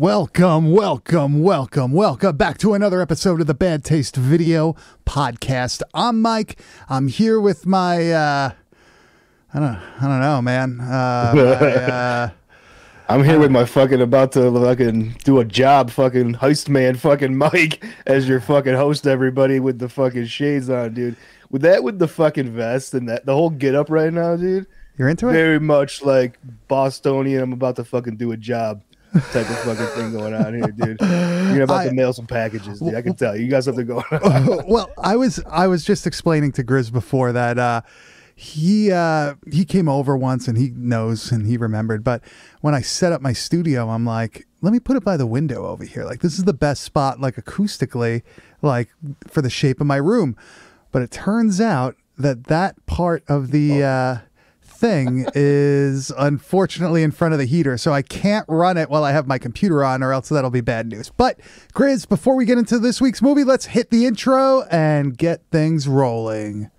Welcome, welcome, welcome, welcome back to another episode of the Bad Taste Video Podcast. I'm Mike. I'm here with my uh I don't I don't know, man. Uh, my, uh I'm here with my fucking about to fucking do a job, fucking heist man, fucking Mike, as your fucking host. Everybody with the fucking shades on, dude. With that, with the fucking vest and that, the whole get up right now, dude. You're into it? Very much like Bostonian. I'm about to fucking do a job type of fucking thing going on here, dude. You're about I- to mail some packages, dude. I can tell you got something going on. well, I was I was just explaining to Grizz before that uh he uh he came over once and he knows and he remembered, but when I set up my studio, I'm like, let me put it by the window over here. Like this is the best spot like acoustically like for the shape of my room. But it turns out that that part of the uh thing is unfortunately in front of the heater, so I can't run it while I have my computer on, or else that'll be bad news. But Grizz, before we get into this week's movie, let's hit the intro and get things rolling.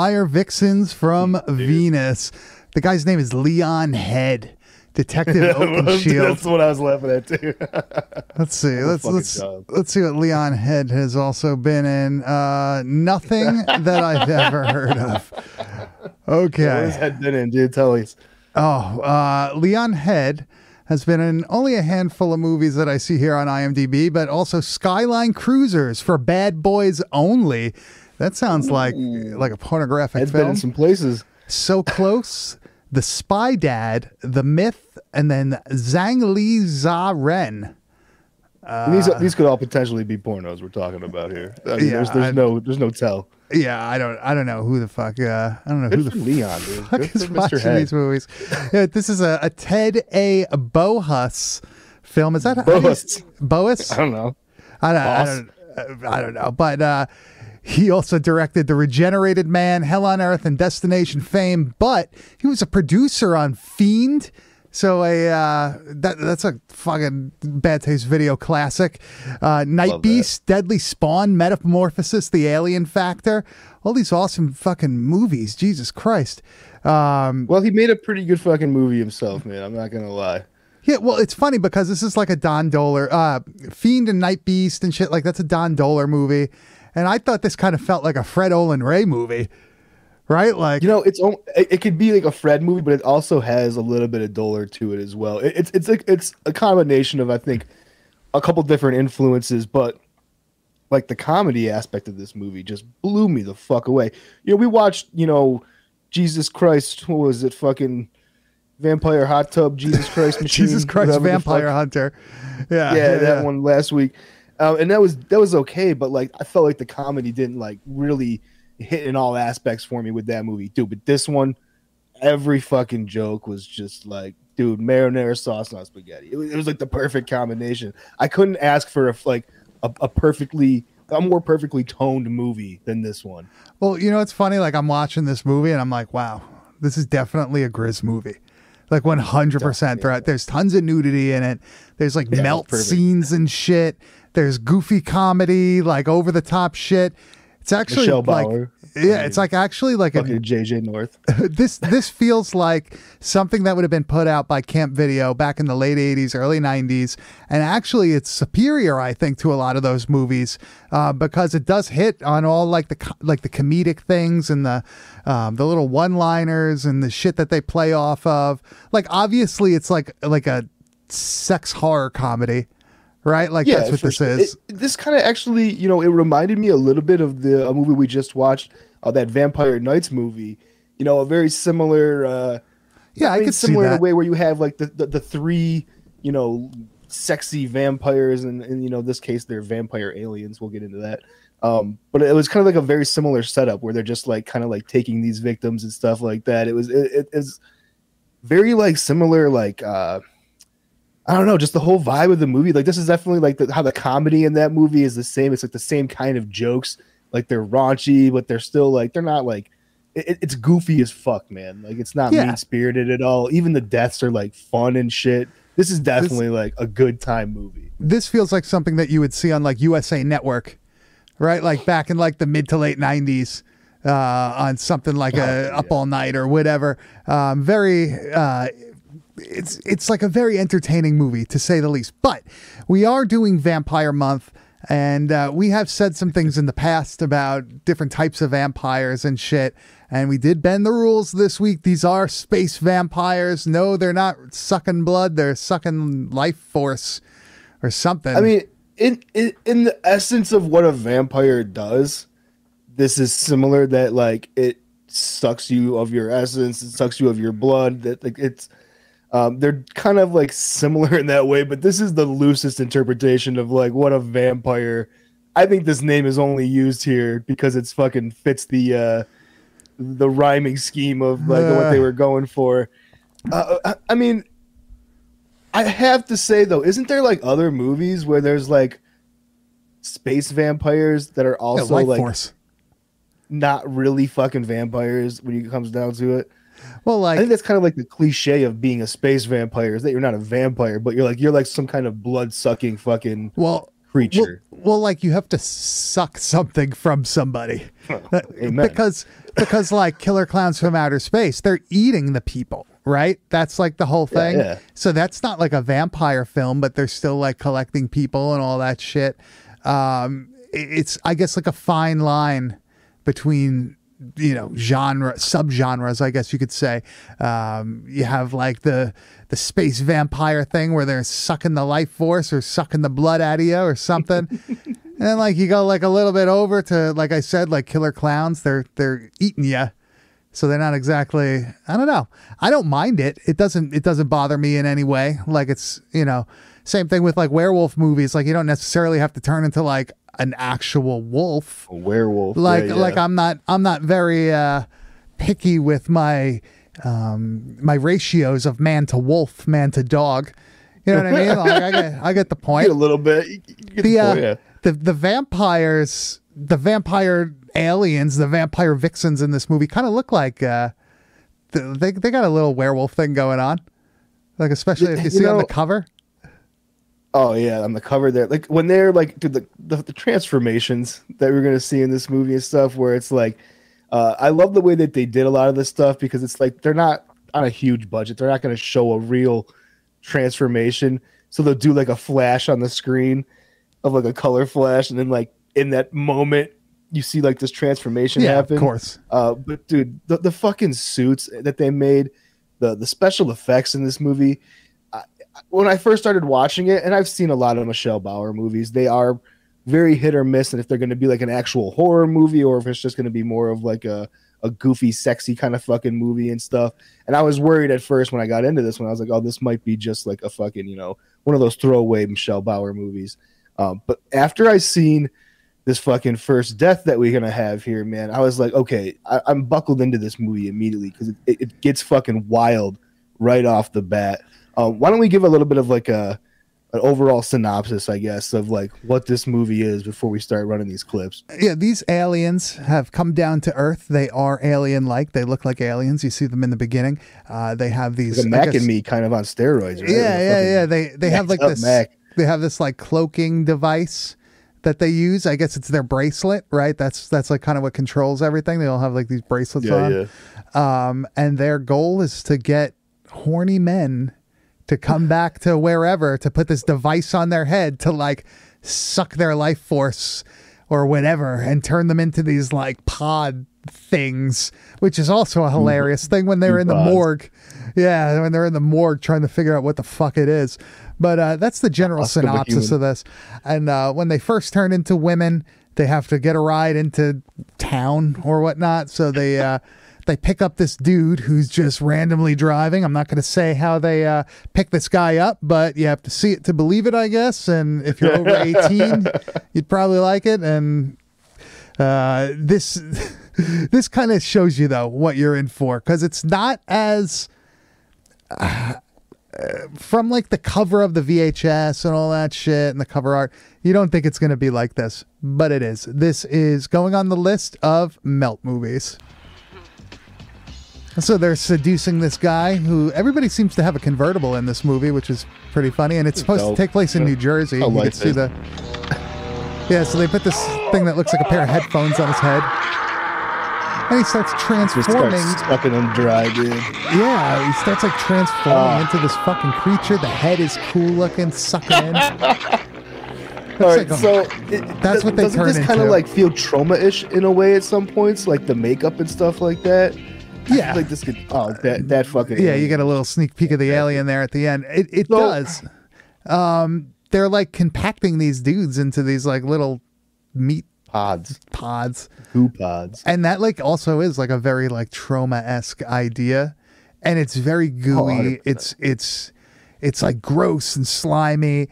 Vampire Vixens from Venus. The guy's name is Leon Head. Detective Oakenshield. That's what I was laughing at too. Let's see. Let's let's child. let's see what Leon Head has also been in. Uh, nothing that I've ever heard of. What Okay. has head been in, dude? Tell us. Oh, uh, Leon Head has been in only a handful of movies that I see here on IMDb, but also Skyline Cruisers for Bad Boys Only. That sounds like like a pornographic Head's been in some places. so close. The Spy Dad, The Myth, and then Zhang Li Za Ren. these these could all potentially be pornos we're talking about here. I mean, Yeah, there's there's I- no there's no tell. Yeah, I don't, I don't know who the fuck. Uh, I don't know who the Leon, dude. fuck Good is Mr. watching Head. these movies. Yeah, this is a, a Ted A. Bohus film. Is that Bohus. Bohus? I don't know. I don't, I don't, uh, I don't know. But uh, he also directed The Regenerated Man, Hell on Earth, and Destination Fame. But he was a producer on Fiend. So a uh, that that's a fucking bad taste video classic. Uh, Night Love that. Beast, Deadly Spawn, Metamorphosis, The Alien Factor. All these awesome fucking movies. Jesus Christ. Um, Well, he made a pretty good fucking movie himself, man. I'm not gonna lie. Yeah, well, it's funny because this is like a Don Dohler, uh, Fiend and Night Beast and shit. Like that's a Don Dohler movie, and I thought this kind of felt like a Fred Olen Ray movie, right? Like, You know, it's it, could be like a Fred movie, but it also has a little bit of Dohler to it as well. It, it's it's like it's a combination of I think a couple different influences, but like the comedy aspect of this movie just blew me the fuck away. You know, we watched you know Jesus Christ, what was it, fucking Vampire Hot Tub, Jesus Christ Machine, Jesus Christ, Vampire. Hunter. Yeah, yeah, that one last week, um, and that was that was okay. But like, I felt like the comedy didn't like really hit in all aspects for me with that movie, dude. But this one, every fucking joke was just like, dude, marinara sauce on spaghetti. It was, it was like the perfect combination. I couldn't ask for a like a, a perfectly a more perfectly toned movie than this one. Well, you know, it's funny. Like I'm watching this movie and I'm like, wow, this is definitely a Grizz movie. Like 100. percent Yeah. There's tons of nudity in it. There's like Yeah, melt scenes and shit. There's goofy comedy, like over the top shit. It's actually Michelle like Bauer. yeah, it's like actually like a JJ North. this this feels like something that would have been put out by Camp Video back in the late '80s, early '90s, and actually it's superior, I think, to a lot of those movies uh, because it does hit on all like the like the comedic things and the um, the little one-liners and the shit that they play off of. Like obviously, it's like like a sex horror comedy, right? Like that's what this sure. is. It- this kind of actually, you know, it reminded me a little bit of the a movie we just watched, uh, that Vampire Nights movie. You know, a very similar. Uh, yeah, I, mean, could see similar in a way where you have like the, the, the three, you know, sexy vampires, and in you know this case they're vampire aliens. We'll get into that. Um, but it was kind of like a very similar setup where they're just like kind of like taking these victims and stuff like that. It was it, it is very like similar like uh I don't know, just the whole vibe of the movie. Like this is definitely like the, how the comedy in that movie is the same. It's like the same kind of jokes. Like they're raunchy, but they're still like they're not like it, it's goofy as fuck, man. Like it's not Yeah. mean spirited at all. Even the deaths are like fun and shit. This is definitely like a good time movie. this feels like something that you would see on like USA Network, right? Like back in like the mid to late '90s, uh, on something like a Oh, Up All Night or whatever. Um, very, uh, it's it's like a very entertaining movie to say the least. But we are doing Vampire Month. And uh, we have said some things in the past about different types of vampires and shit. And we did bend the rules this week. These are space vampires. No, they're not sucking blood. They're sucking life force or something. I mean, in, in in the essence of what a vampire does, this is similar. That like it sucks you of your essence, it sucks you of your blood. That like it's um, they're kind of like similar in that way, but this is the loosest interpretation of like what a vampire. I think this name is only used here because it's fucking fits the uh, the rhyming scheme of like what they Uh. were going for. Uh, I- I mean, I have to say though, isn't there like other movies where there's like space vampires that are also life like force. not really fucking vampires when it comes down to it? Well, like I think that's kind of like the cliche of being a space vampire is that you're not a vampire, but you're like you're like some kind of blood sucking fucking well, well, creature. well, like you have to suck something from somebody, That- Amen. because because like killer clowns from outer space, they're eating the people, right? That's like the whole thing. yeah. So that's not like a vampire film, but they're still like collecting people and all that shit. Um, it's I guess like a fine line between you know genre subgenres i guess you could say. Um, you have like the the space vampire thing where they're sucking the life force or sucking the blood out of you or something. And then like you go like a little bit over to like i said like killer clowns. They're they're eating you so they're not exactly i don't know. I don't mind it. It doesn't it doesn't bother me in any way. Like it's you know same thing with like werewolf movies. Like you don't necessarily have to turn into like an actual wolf. A werewolf. like Yeah, like i'm not i'm not very uh picky with my um my ratios of man to wolf man to dog. You know what i mean? Like i get i get the point. A little bit. the the uh, point, yeah. the the vampires the vampire aliens the vampire vixens in this movie kind of look like uh they they got a little werewolf thing going on. Like especially if you You see on the cover Oh yeah, on the cover there, like when they're like dude, the, the the transformations that we're gonna see in this movie and stuff, where it's like, uh, I love the way that they did a lot of this stuff because it's like they're not on a huge budget, they're not gonna show a real transformation, so they'll do like a flash on the screen of like a color flash, and then like in that moment you see like this transformation yeah happen. of course Uh, but dude, the, the fucking suits that they made, the the special effects in this movie. When I first started watching it, and I've seen a lot of Michelle Bauer movies, they are very hit or miss. And if they're going to be like an actual horror movie, or if it's just going to be more of like a a goofy, sexy kind of fucking movie and stuff. And I was worried at first when I got into this one. I was like, oh, this might be just like a fucking you know one of those throwaway Michelle Bauer movies. Um, but after I seen this fucking first death that we're gonna have here, man. I was like, okay, I, I'm buckled into this movie immediately because it, it gets fucking wild right off the bat. Um, why don't we give a little bit of like a an overall synopsis, I guess, of like what this movie is before we start running these clips? yeah, these aliens have come down to Earth. They are alien-like. They look like aliens. You see them in the beginning. Uh, they have these. Like Mac guess- and me kind of on steroids, right? Yeah, yeah, yeah. They they have like this. Mac. They have this like cloaking device that they use. I guess it's their bracelet, right? That's that's like kind of what controls everything. They all have like these bracelets Yeah, on. yeah. Um, and their goal is to get horny men to come back to wherever to put this device on their head to like suck their life force or whatever and turn them into these like pod things, which is also a hilarious thing when they're in the morgue. Yeah, when they're in the morgue trying to figure out what the fuck it is. But uh, that's the general synopsis of this. And uh, when they first turn into women, they have to get a ride into town or whatnot. So they uh, they pick up this dude who's just randomly driving. I'm not going to say how they uh, pick this guy up, but you have to see it to believe it, I guess. And if you're over 18, you'd probably like it. And uh, this this kind of shows you though what you're in for because it's not as uh, from like the cover of the VHS and all that shit and the cover art. You don't think it's going to be like this, but it is. This is going on the list of melt movies. So they're seducing this guy who everybody seems to have a convertible in this movie, which is pretty funny. And it's supposed Dope. to take place in New Jersey. I you like can see it. the yeah. So they put this thing that looks like a pair of headphones on his head, and he starts Just transforming. sucking them dry, dude. Yeah, he starts like transforming Ah. into this fucking creature. The head is cool looking, sucking in. All right, like a- so it, that's what they doesn't turn this kind of into. like feel Troma-ish in a way at some points, like the makeup and stuff like that. Yeah. like this could. Oh, that that fucking. Yeah, you get a little sneak peek of the alien there at the end. It it So- does. Um, they're like compacting these dudes into these like little meat pods, pods. goo pods. and that like also is like a very like Troma esque idea, and it's very gooey. 100%. it's it's it's like gross and slimy,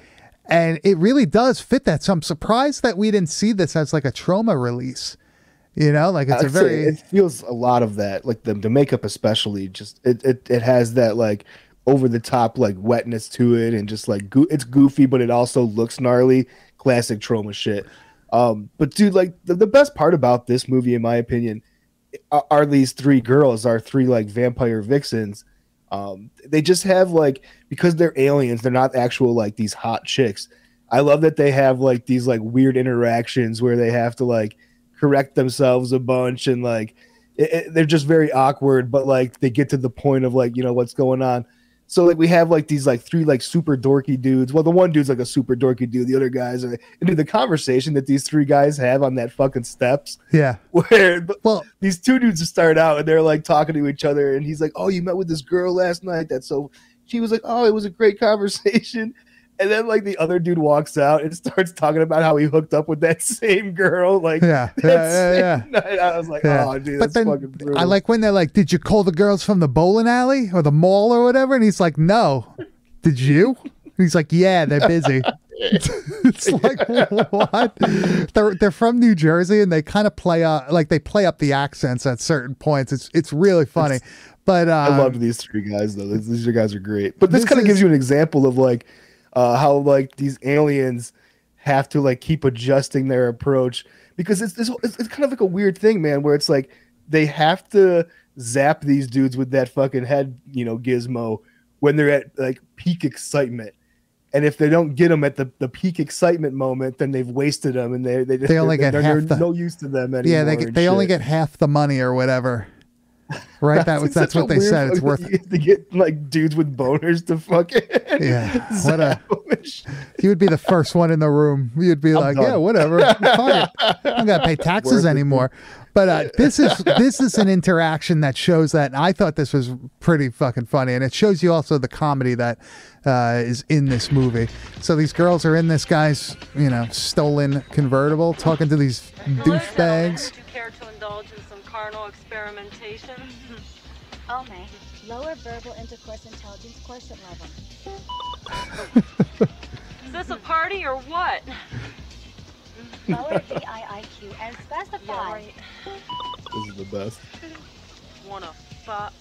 and it really does fit that. So I'm surprised that we didn't see this as like a Troma release. You know, like it's a I'd say very it feels a lot of that, like the the makeup especially. Just it it, it has that like over the top like wetness to it, and just like goo- it's goofy, but it also looks gnarly. Classic Troma shit. Um, but dude, like the, the best part about this movie, in my opinion, are, are these three girls, are three like vampire vixens. Um, they just have like because they're aliens, they're not actual like these hot chicks. I love that they have like these like weird interactions where they have to like correct themselves a bunch and like it, it- they're just very awkward, but like they get to the point of like you know what's going on. So like we have like these like three like super dorky dudes. Well, the one dude's like a super dorky dude. The other guys are into the conversation that these three guys have on that fucking steps yeah. where Well, these two dudes start out and they're like talking to each other and he's like oh you met with this girl last night that's so she was like oh it was a great conversation and then like the other dude walks out and starts talking about how he hooked up with that same girl like yeah, yeah, yeah, yeah. i was like Yeah. oh dude but that's then fucking brutal. I like when they're like, "Did you call the girls from the bowling alley or the mall or whatever?" And he's like, "No." Did you? He's like, "Yeah, they're busy." it's like what? They're they're from New Jersey and they kind of play up like they play up the accents at certain points. It's it's really funny. But I um, loved these three guys though. These, these guys are great. But this, This kind of gives you an example of like uh, how like these aliens have to like keep adjusting their approach because it's, it's it's kind of like a weird thing, man, where it's like they have to zap these dudes with that fucking head, you know, gizmo when they're at like peak excitement. And if they don't get them at the, the peak excitement moment, then they've wasted them, and they they, They only they're, get they're, half the- no use to them anymore. yeah, they they only get half the money or whatever. Right? That was that's what they said. It's worth you have to get like dudes with boners to fucking Yeah, what a- zap 'em and. He would be the first one in the room. You'd be like, done. "Yeah, whatever. Fuck it. I don't gotta pay taxes Worth it. anymore." But uh, this is this is an interaction that shows that. And I thought this was pretty fucking funny, and it shows you also the comedy that uh, is in this movie. So these girls are in this guy's, you know, stolen convertible, talking to these Hello, gentlemen. douchebags. Would you care to indulge in some carnal experimentation? Oh, may. Lower verbal intercourse intelligence quotient level. Is this a party or what? Lower VIIQ as Yeah, right. This is the best. Wanna fuck?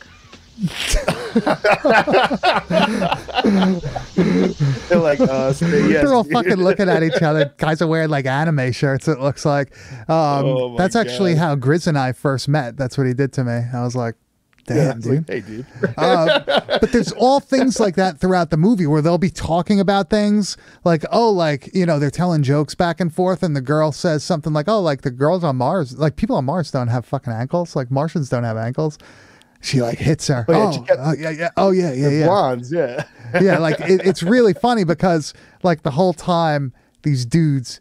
They're like, uh, yes. They're all dude. fucking looking at each other. Guys are wearing like anime shirts. It looks like. Um, Oh that's actually God. how Grizz and I first met. That's what he did to me. I was like, damn, it's dude. like, hey, dude. Uh, but there's all things like that throughout the movie where they'll be talking about things like, oh, like, you know, they're telling jokes back and forth, and the girl says something like, oh, like the girls on Mars, like people on Mars don't have fucking ankles, like Martians don't have ankles. She like hits her. Oh, yeah, Oh, kept- oh, yeah, yeah. Oh, yeah, yeah, The yeah. blondes, yeah. yeah, like it, it's really funny because like the whole time these dudes,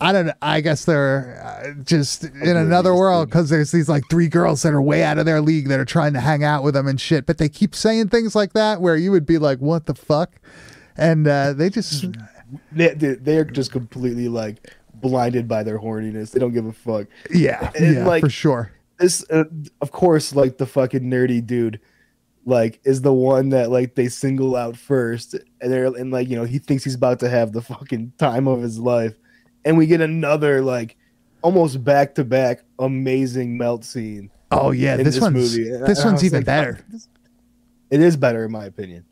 I don't know, I guess they're uh, just in another world because there's these like three girls that are way out of their league that are trying to hang out with them and shit, but they keep saying things like that where you would be like, what the fuck? And uh, they just, They, they, they're just completely like blinded by their horniness. They don't give a fuck. yeah, And, yeah, like, for sure. This, uh, of course, like the fucking nerdy dude, like is the one that like they single out first, and they're and like you know he thinks he's about to have the fucking time of his life, and we get another like almost back to back amazing melt scene. Oh yeah, this, this one's movie. And this I- I one's even like, better. It is better in my opinion.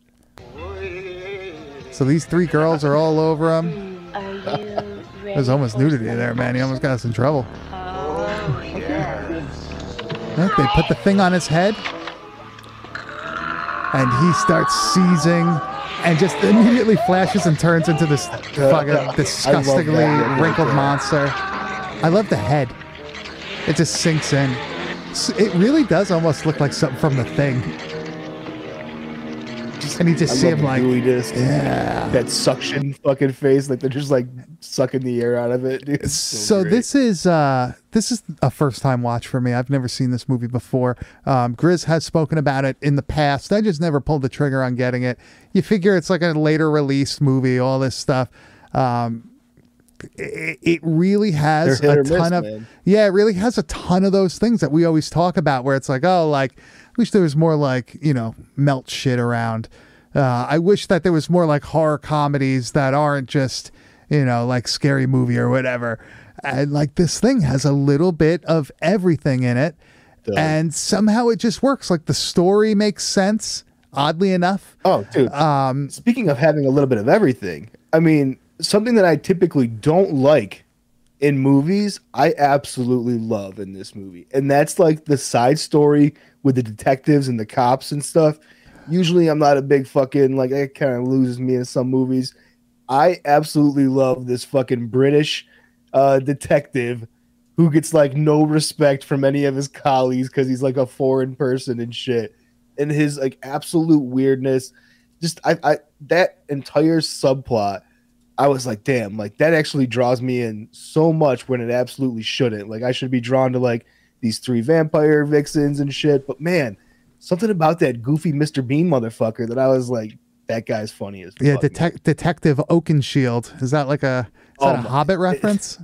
So these three girls are all over him. Are you ready? There's almost nudity there, man. He almost got us in trouble. They put the thing on his head, and he starts seizing, and just immediately flashes and turns into this fucking disgustingly wrinkled monster. I love the head; it just sinks in. It really does almost look like something from the thing. And need to I see him like, gooiness, yeah. that suction fucking face, like they're just like sucking the air out of it. Dude. So great. this is uh this is a first time watch for me i've never seen this movie before um grizz has spoken about it in the past i just never pulled the trigger on getting it you figure it's like a later released movie all this stuff um it, really has a or miss, ton of man. yeah it really has a ton of those things that we always talk about where it's like oh like i wish there was more like you know melt shit around uh, i wish that there was more like horror comedies that aren't just you know like scary movie or whatever and like this thing has a little bit of everything in it Does. and somehow it just works like the story makes sense oddly enough Oh, dude. um Speaking of having a little bit of everything, I mean, something that I typically don't like in movies, I absolutely love in this movie. And that's like the side story with the detectives and the cops and stuff. Usually I'm not a big fucking like it kind of loses me in some movies. I absolutely love this fucking British uh detective who gets like no respect from any of his colleagues because he's like a foreign person and shit. And his like absolute weirdness just I, I that entire subplot i was like damn like that actually draws me in so much when it absolutely shouldn't. Like i should be drawn to like these three vampire vixens and shit. But man something about that goofy mr bean motherfucker that i was like that guy's funny as yeah fuck. detec- detective oakenshield. Is that like a is that Oh a my- hobbit reference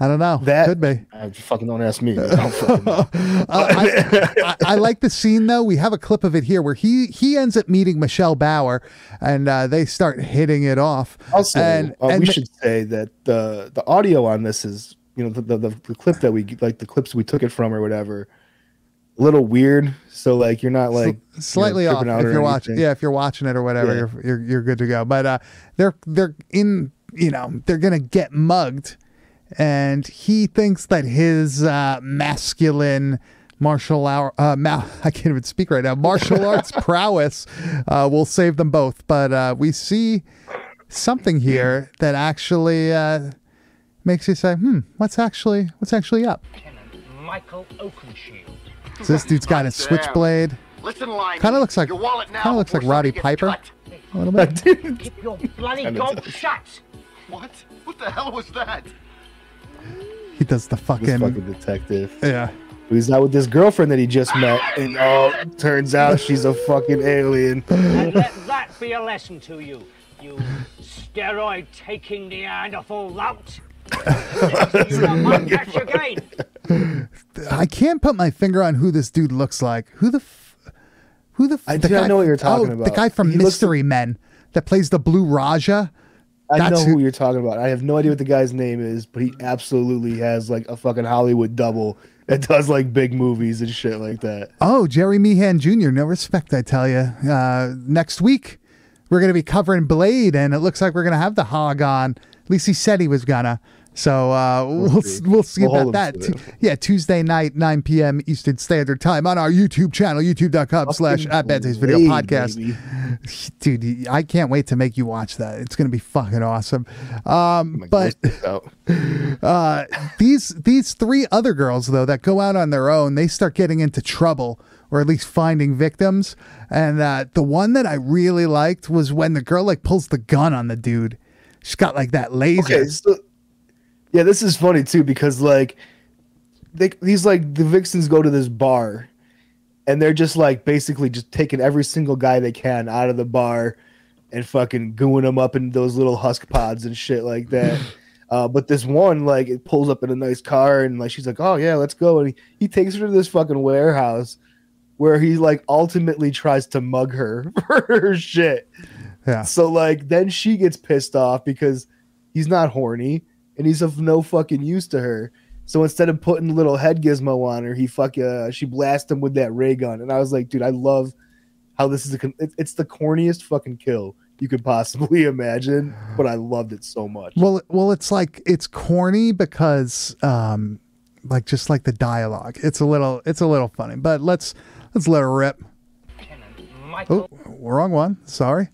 i don't know That- could be I fucking don't ask me. I don't fucking. Uh, I, I, I like the scene though. We have a clip of it here where he he ends up meeting Michelle Bauer, and uh, they start hitting it off. Also, and, uh, and we ma- should say that the the audio on this is you know the, the the the clip that we like the clips we took it from or whatever, a little weird. So like you're not like you know, slightly off out if you're watching. Yeah, if you're watching it or whatever, Yeah. you're, you're you're good to go. But uh, they're they're in. You know, they're gonna get mugged, and he thinks that his uh, masculine martial hour uh ma- I can't even speak right now martial arts prowess uh will save them both but uh we see something here that actually uh makes you say hmm what's actually what's actually up Michael Oakenshield. so this dude's got a switchblade Listen, line. Kinda looks like- your wallet kinda looks like Roddy Piper. cut. a little bit Keep your bloody gob shut. What? What the hell was that? He does the This fucking, fucking detective. yeah He's out with this girlfriend that he just met, and oh, turns out she's a fucking alien. And let that be a lesson to you, you steroid taking Neanderthal lout. you not might catch again. I can't put my finger on who this dude looks like. Who the, f- who the? f- I the do- I know what you're oh, talking oh, The guy from He looks- Mystery Men that plays the Blue Raja. I That's know who- who you're talking about. I have no idea what the guy's name is, but he absolutely has like a fucking Hollywood double that does like big movies and shit like that. Oh, Jerry Meehan Jr. No respect, I tell you. Uh, next week we're gonna be covering Blade, and it looks like we're gonna have the hog on. At least he said he was gonna. So uh, we'll see. we'll see We'll about that. to Yeah, Tuesday night, 9 p.m. Eastern Standard Time on our YouTube channel, youtube.com slash at Bad Taste Video Podcast. baby. Dude, I can't wait to make you watch that. It's gonna be fucking awesome. Um, but uh, these these three other girls though that go out on their own, they start getting into trouble or at least finding victims. And uh, the one that I really liked was when the girl like pulls the gun on the dude. She's got like that laser. Okay, so yeah, this is funny too because like they these like the vixens go to this bar and they're just like basically just taking every single guy they can out of the bar and fucking gooing them up in those little husk pods and shit like that. Uh, but this one, like, it pulls up in a nice car, and like she's like, "Oh yeah, let's go." And he, he takes her to this fucking warehouse where he like ultimately tries to mug her for her shit. Yeah. So like then she gets pissed off because he's not horny and he's of no fucking use to her. So instead of putting a little head gizmo on her, he fuck uh, she blasts him with that ray gun. And I was like, dude, I love how this is a con- it's the corniest fucking kill you could possibly imagine, but I loved it so much. Well, well, it's like it's corny because, um, like just like the dialogue, it's a little, it's a little funny. But let's let's let her rip. Oh, wrong one. Sorry.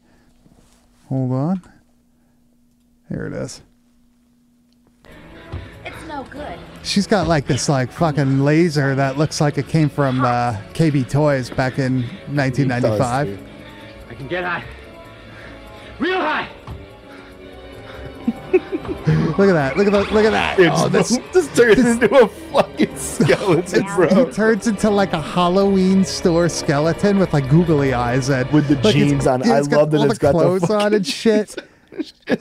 Hold on. Here it is. It's good. She's got like this like fucking laser that looks like it came from uh, KB Toys back in 1995. I can get high. Real high. Look at that! Look at that! Look at that! It Oh, this, just turns into a fucking skeleton, he bro. turns into like a Halloween store skeleton with like googly eyes and With the like, jeans on. yeah, I love that all it's the got the clothes on fucking and shit.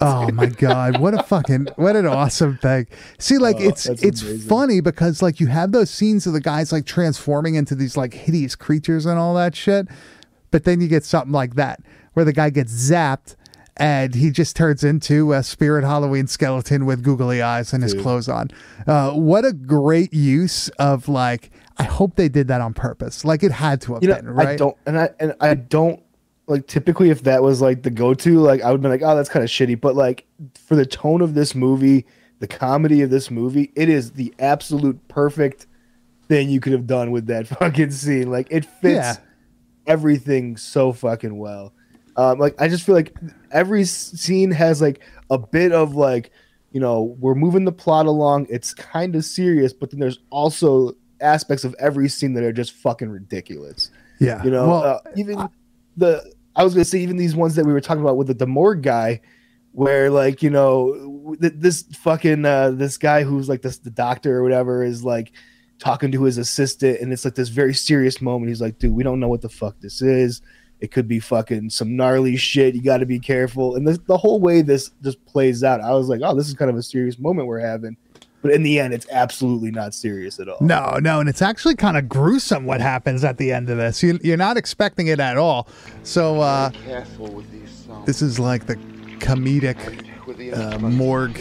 oh my god what a fucking what an awesome thing. See like Oh, it's it's amazing. funny because like you have those scenes of the guys like transforming into these like hideous creatures and all that shit but then you get something like that where the guy gets zapped and he just turns into a spirit halloween skeleton with googly eyes and his clothes on. Uh, what a great use of like i hope they did that on purpose. Like it had to have you know, been right? I don't, and I and I don't like typically if that was like the go-to, like I would be like, oh, that's kind of shitty. But like for the tone of this movie, the comedy of this movie, it is the absolute perfect thing you could have done with that fucking scene. Like it fits Yeah. everything so fucking well. Um, like I just feel like every scene has like a bit of like, you know, we're moving the plot along. It's kind of serious, but then there's also aspects of every scene that are just fucking ridiculous. yeah You know, well uh, even the I was gonna say even these ones that we were talking about with the Demorg guy, where like you know th- this fucking uh, this guy who's like this the doctor or whatever is like talking to his assistant, and it's like this very serious moment. He's like, dude, we don't know what the fuck this is. It could be fucking some gnarly shit. You got to be careful. And the, the whole way this just plays out, I was like, oh, this is kind of a serious moment we're having. But in the end, it's absolutely not serious at all. No, no, and it's actually kind of gruesome what happens at the end of this. You, you're not expecting it at all. So uh, Careful with these sounds. this is like the comedic with the uh, morgue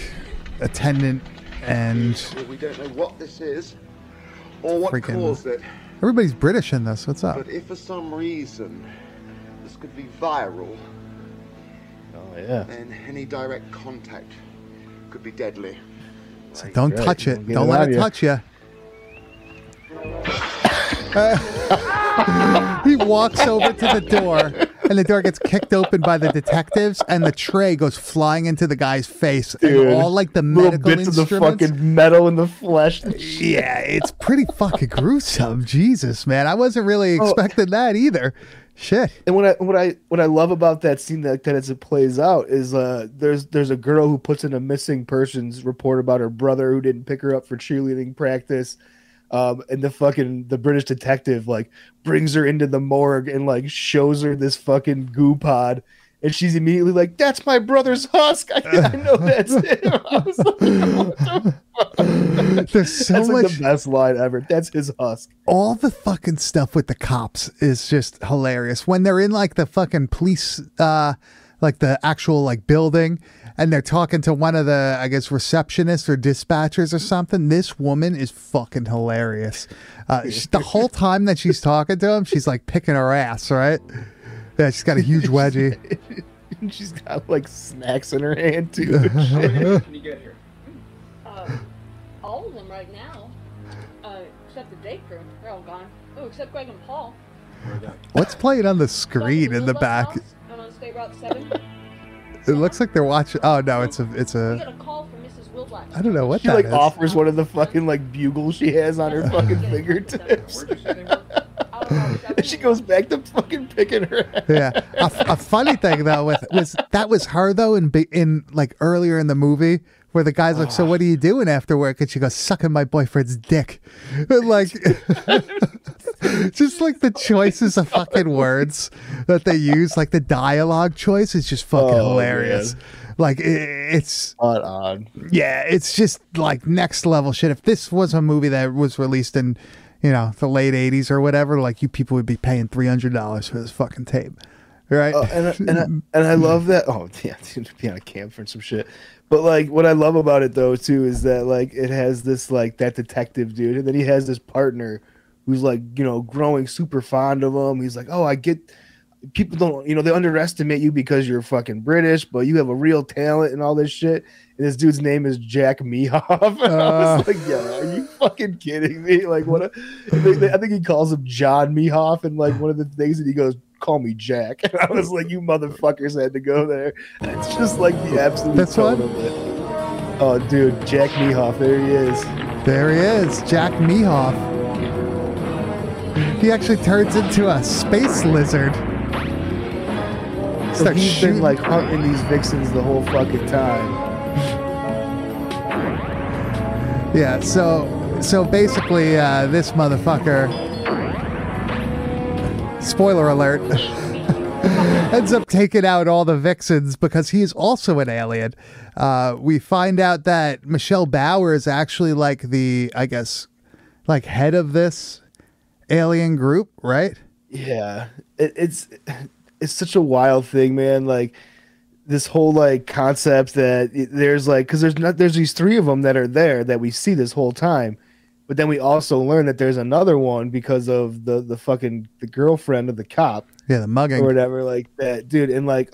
attendant, and We don't know what this is or what Freaking- caused it. everybody's British in this. What's up? But if for some reason this could be viral, Oh yeah. then any direct contact could be deadly. So don't right. touch it. Don't Don't it let it touch you. he walks over to the door, and the door gets kicked open by the detectives, and the tray goes flying into the guy's face, Dude, and all like the Little medical bits of the fucking metal in the flesh. Yeah, it's pretty fucking gruesome. Jesus, man, I wasn't really Oh. expecting that either. Shit. And what I what I what I love about that scene that, that as it plays out is uh there's there's a girl who puts in a missing persons report about her brother who didn't pick her up for cheerleading practice. Um, and the fucking the British detective like brings her into the morgue and like shows her this fucking goo pod, and she's immediately like, "That's my brother's husk. I, I know that's him." I was like, "What the fuck?" There's so That's like the best line ever. That's his husk. all the fucking stuff with the cops is just hilarious when they're in like the fucking police uh like the actual like building and they're talking to one of the i guess receptionists or dispatchers or something this woman is fucking hilarious uh the whole time that she's talking to him she's like picking her ass right yeah she's got a huge wedgie she's got like snacks in her hand too. Can you get here? Uh, right now. Uh, except the day crew. They're all gone. Oh, except Greg and Paul. What's playing on the screen in the back? I'm on State Route 7. It looks like they're watching. Oh no, it's a it's We a. got a call from Mrs. Wildlack. I don't know what She that like is. offers one of the fucking like bugles she has on her fucking fingertips. and she goes back to fucking picking her ass. yeah. A, a funny thing though with was that was her though in be- in like earlier in the movie where the guy's like, "So what are you doing after work?" And she goes, "Sucking my boyfriend's dick." Like, just like the choices of fucking words that they use, like the dialogue choice is just fucking Oh, hilarious. man. Like it, it's Spot on. yeah, it's just like next level shit. If this was a movie that was released in, you know, the late '80s or whatever, like you people would be paying three hundred dollars for this fucking tape, right? Oh, and I, and I, and I love that. Oh yeah, dude, to be on a camp for some shit. But like, what I love about it though too is that like it has this like that detective dude, and then he has this partner who's like you know growing super fond of him. He's like, oh, I get people don't you know they underestimate you because you're fucking British, but you have a real talent and all this shit. And this dude's name is Jack Mehoff. And I Uh. was like, yeah, are you fucking kidding me? Like, what? A, they- they- I think he calls him John Mehoff, and like one of the things that he goes, "Call me Jack." And I was like, you motherfuckers had to go there. And it's just like the absolute This tone of it. Oh, dude, Jack Mehoff, there he is. there he is, Jack Mehoff. He actually turns into a space lizard. So Starts he's shooting- been like hunting these vixens the whole fucking time. Yeah, so so basically, uh, this motherfucker. Spoiler alert. ends up taking out all the vixens because he is also an alien. Uh, we find out that Michelle Bauer is actually like the, I guess, like head of this alien group, right? Yeah, it, it's it's such a wild thing, man. Like this whole like concept that there's like because there's not there's these three of them that are there that we see this whole time, but then we also learn that there's another one because of the the fucking the girlfriend of the cop Yeah, the mugging or whatever like that, dude. And like,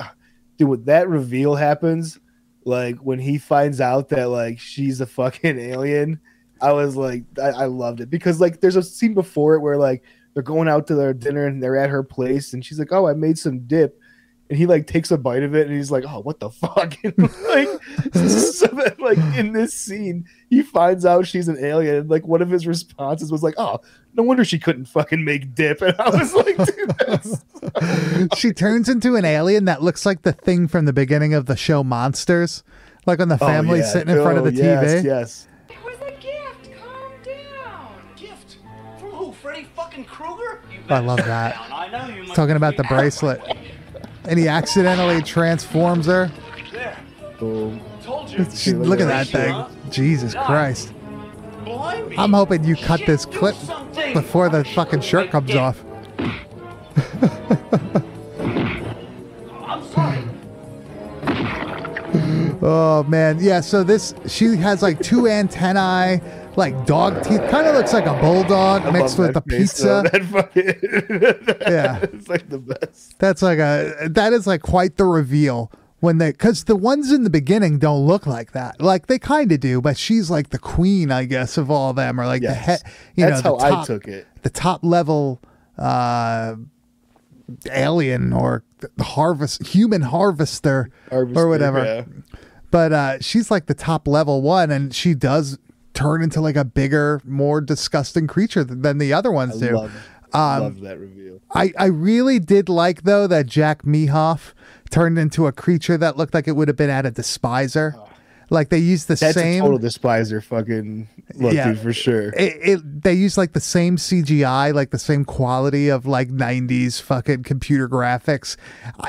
dude, when that reveal happens, like when he finds out that like she's a fucking alien, I was like, I, I loved it because like there's a scene before it where like they're going out to their dinner and they're at her place and she's like, oh, I made some dip. And he like takes a bite of it and he's like, "Oh, what the fuck!" And, like, so that, like in this scene, he finds out she's an alien. And, like one of his responses was like, "Oh, no wonder she couldn't fucking make dip." And I was like, "Dude, that's she turns into an alien that looks like the thing from the beginning of the show Monsters, like on the Oh, family yeah. sitting in front of Oh, the yes, TV. Yes. It was a gift. Calm down. Gift from who? Freddy fucking Krueger? I love that. down. I know you must Talking about the bracelet. And he accidentally transforms her. There. Boom. Told you. She- look at that thing. Jesus Christ. I'm hoping you cut this clip before the fucking shirt comes off. I'm sorry. Oh man, yeah. So this, she has like two antennae, like dog teeth. Kind of looks like a bulldog mixed with a pizza. Fucking Yeah. it's like the best. That's like a that is like quite the reveal when they because the ones in the beginning don't look like that. Like they kind of do, but she's like the queen, I guess, of all of them, or like the head. You That's know, how the I top, took it. the top level uh alien or the harvest human harvester, or whatever. yeah. But uh she's like the top level one, and she does turn into like a bigger, more disgusting creature th- than the other ones I do. love, Um, love that reveal. I, I really did like though that Jack Mehoff turned into a creature that looked like it would have been at a despiser. Like they use the That's same a total despiser fucking look, Yeah. dude, for sure. it, it they use like the same CGI, like the same quality of like 90s fucking computer graphics.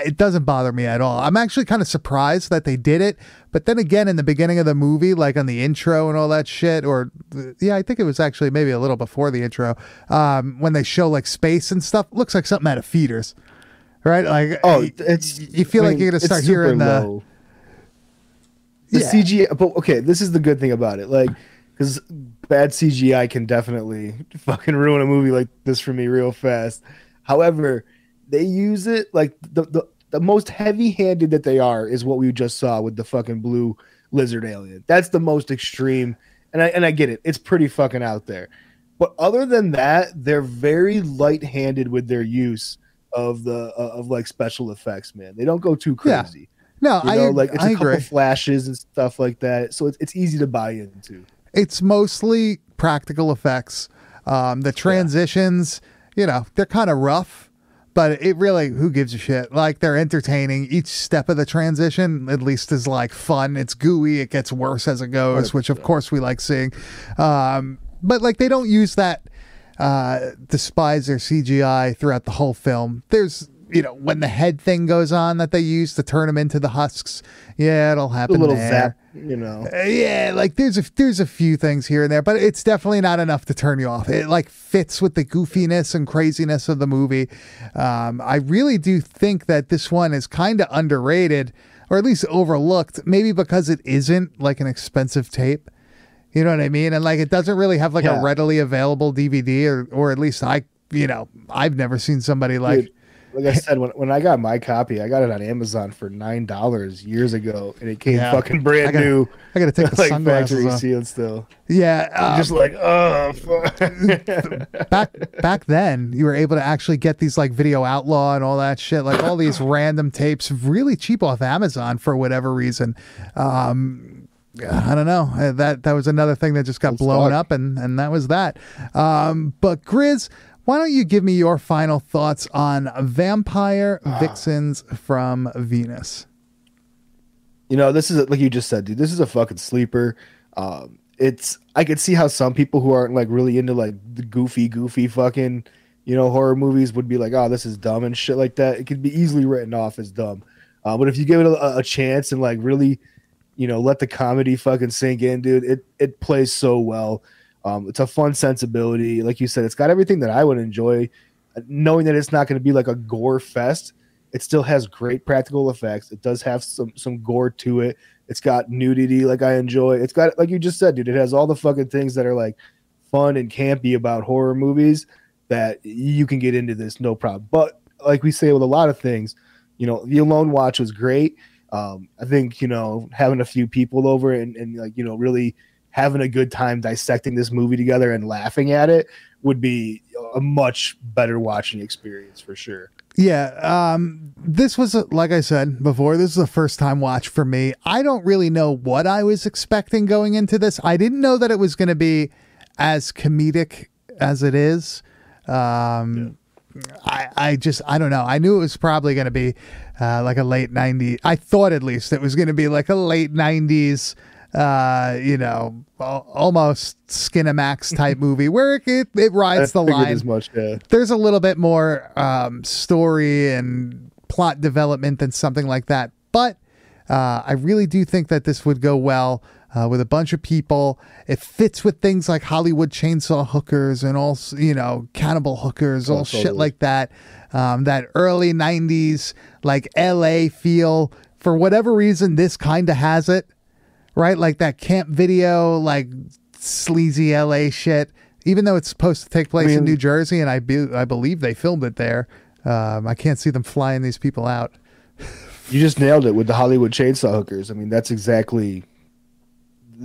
It doesn't bother me at all. I'm actually kind of surprised that they did it. But then again, in the beginning of the movie, like on the intro and all that shit, or yeah, I think it was actually maybe a little before the intro, um, when they show like space and stuff, looks like something out of feeders. Right? Like, Oh, it's you feel I like you're gonna start hearing the low. The Yeah. CGI. But okay, this is the good thing about it. Like, because bad CGI can definitely fucking ruin a movie like this for me real fast. However, they use it like the the, the most heavy handed that they are is what we just saw with the fucking blue lizard alien. That's the most extreme. and I and I get it. It's pretty fucking out there. But other than that, they're very light-handed with their use of the uh, of like special effects. Man, they don't go too Yeah. No, You I know, like it's I a couple agree. flashes and stuff like that. So it's it's easy to buy into. It's mostly practical effects. Um, the transitions, you know, they're kind of rough, but it really, who gives a shit? Like they're entertaining. Each step of the transition, at least, is like fun. It's gooey. It gets worse as it goes, which of course we like seeing. Um, but like they don't use that uh, despise their CGI throughout the whole film. There's, you know, when the head thing goes on that they use to turn them into the husks. Yeah, it'll happen. A little there. zap, you know. Uh, yeah, like there's a there's a few things here and there, but it's definitely not enough to turn you off. It like fits with the goofiness and craziness of the movie. Um, I really do think that this one is kind of underrated, or at least overlooked, maybe because it isn't like an expensive tape. You know what I mean? And like it doesn't really have like a readily available DVD, or or at least I, you know, I've never seen somebody like. Dude, like I said, when, when I got my copy, I got it on Amazon for nine dollars years ago, and it came Yeah. fucking brand I gotta- new. I gotta take the like sunglasses factory off. sealed still. Yeah, uh, Just like oh, fuck. back back then you were able to actually get these like video outlaw and all that shit like all these random tapes really cheap off amazon for whatever reason um i don't know Uh, that that was another thing that just got Old blown stock. up and and that was that um but grizz why don't you give me your final thoughts on vampire vixens from venus you know, this is like you just said, dude. This is a fucking sleeper. Um, it's I could see how some people who aren't like really into like the goofy, goofy fucking, you know, horror movies would be like, oh, this is dumb and shit like that. It could be easily written off as dumb. Uh, but if you give it a, a chance and like really, you know, let the comedy fucking sink in, dude, it it plays so well. Um, it's a fun sensibility, like you said. It's got everything that I would enjoy, knowing that it's not going to be like a gore fest it still has great practical effects. It does have some some gore to it. It's got nudity like I enjoy. It's got like you just said, dude. It has all the fucking things that are like fun and campy about horror movies that you can get into this no problem. But like we say with a lot of things, you know, the alone watch was great. Um, I think you know having a few people over and, and like you know really having a good time dissecting this movie together and laughing at it would be a much better watching experience for sure. Yeah, um, this was like I said before. This is a first time watch for me. I don't really know what I was expecting going into this. I didn't know that it was going to be as comedic as it is. Um, I, I just I don't know. I knew it was probably going to be uh, like a late '90s. I thought at least it was going to be like a late '90s. Uh, you know, almost Skinemax type movie where it, it, it rides the line as much. Yeah. there's a little bit more um, story and plot development than something like that. But uh, I really do think that this would go well uh, with a bunch of people. It fits with things like Hollywood chainsaw hookers and all, you know, cannibal hookers, all Oh, shit totally. like that. Um, that early 90s, like LA feel. For whatever reason, this kind of has it right? Like that camp video, like sleazy LA shit. Even though it's supposed to take place in mean- New Jersey, and I be, I believe they filmed it there. Um, I can't see them flying these people out. You just nailed it with the Hollywood chainsaw hookers. I mean, that's exactly.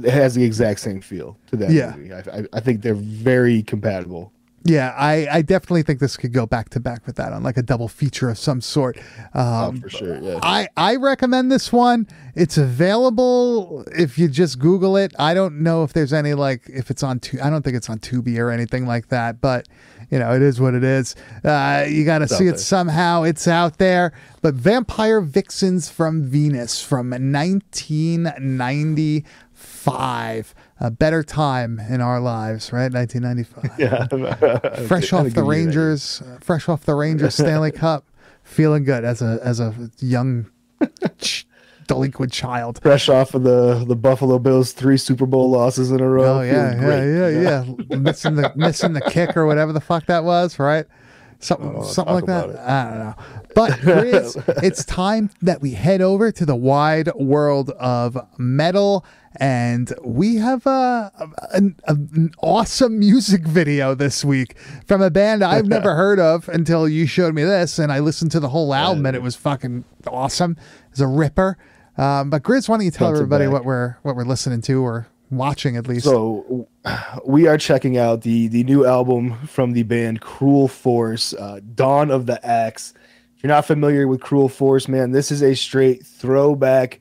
It has the exact same feel to that Yeah. movie. I, I, I think they're very compatible. Yeah, I, I definitely think this could go back to back with that on like a double feature of some sort. Um, Oh, for sure. Yeah. I, I recommend this one. It's available if you just Google it. I don't know if there's any like if it's on tu- I don't think it's on Tubi or anything like that, but you know it is what it is. Uh, you got to see it somehow. It's out there. But Vampire Vixens from Venus from 1995. A better time in our lives, right? 1995 yeah. fresh off the Rangers, uh, fresh off the Rangers Stanley Cup, feeling good as a as a young delinquent child. Fresh off of the the Buffalo Bills three Super Bowl losses in a row. Oh yeah, yeah, yeah, yeah. missing the missing the kick or whatever the fuck that was, right? Something Oh, something like that. I don't know. But Grizz, it's time that we head over to the wide world of metal. And we have a, an, an awesome music video this week from a band I've never heard of until you showed me this, and I listened to the whole album, and it was fucking awesome. It's a ripper. Um, but Grizz, why don't you tell Front everybody what we're what we're listening to or watching at least. So we are checking out the the new album from the band Cruel Force, uh, Dawn of the Axe. If you're not familiar with Cruel Force, man, this is a straight throwback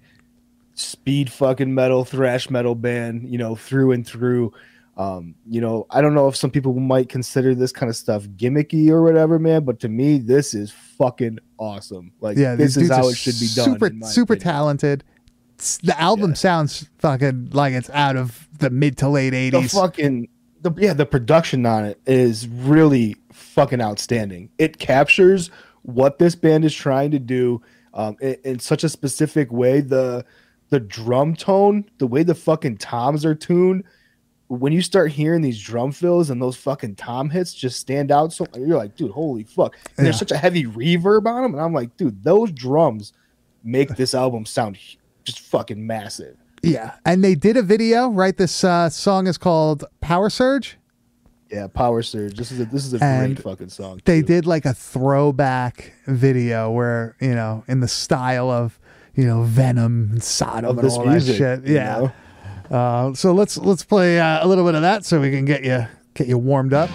speed fucking metal, thrash metal band, you know, through and through. Um, you know, I don't know if some people might consider this kind of stuff gimmicky or whatever, man, but to me, this is fucking awesome. Like, yeah, this is how it should be done. Super, super opinion. talented. S- The album sounds fucking like it's out of the mid to late the eighties. fucking the yeah the production on it is really fucking outstanding it captures what this band is trying to do um, in, in such a specific way the the drum tone the way the fucking toms are tuned when you start hearing these drum fills and those fucking tom hits just stand out so you're like dude holy fuck and there's such a heavy reverb on them and i'm like dude those drums make this album sound just fucking massive Yeah, and they did a video. Right, this uh, song is called Power Surge. yeah power surge this is a this is a And great fucking song They too. did like a throwback video where you know, in the style of you know Venom and Sodom and all music that shit. you Yeah. know? Uh, so let's let's play uh, a little bit of that so we can get you get you warmed up.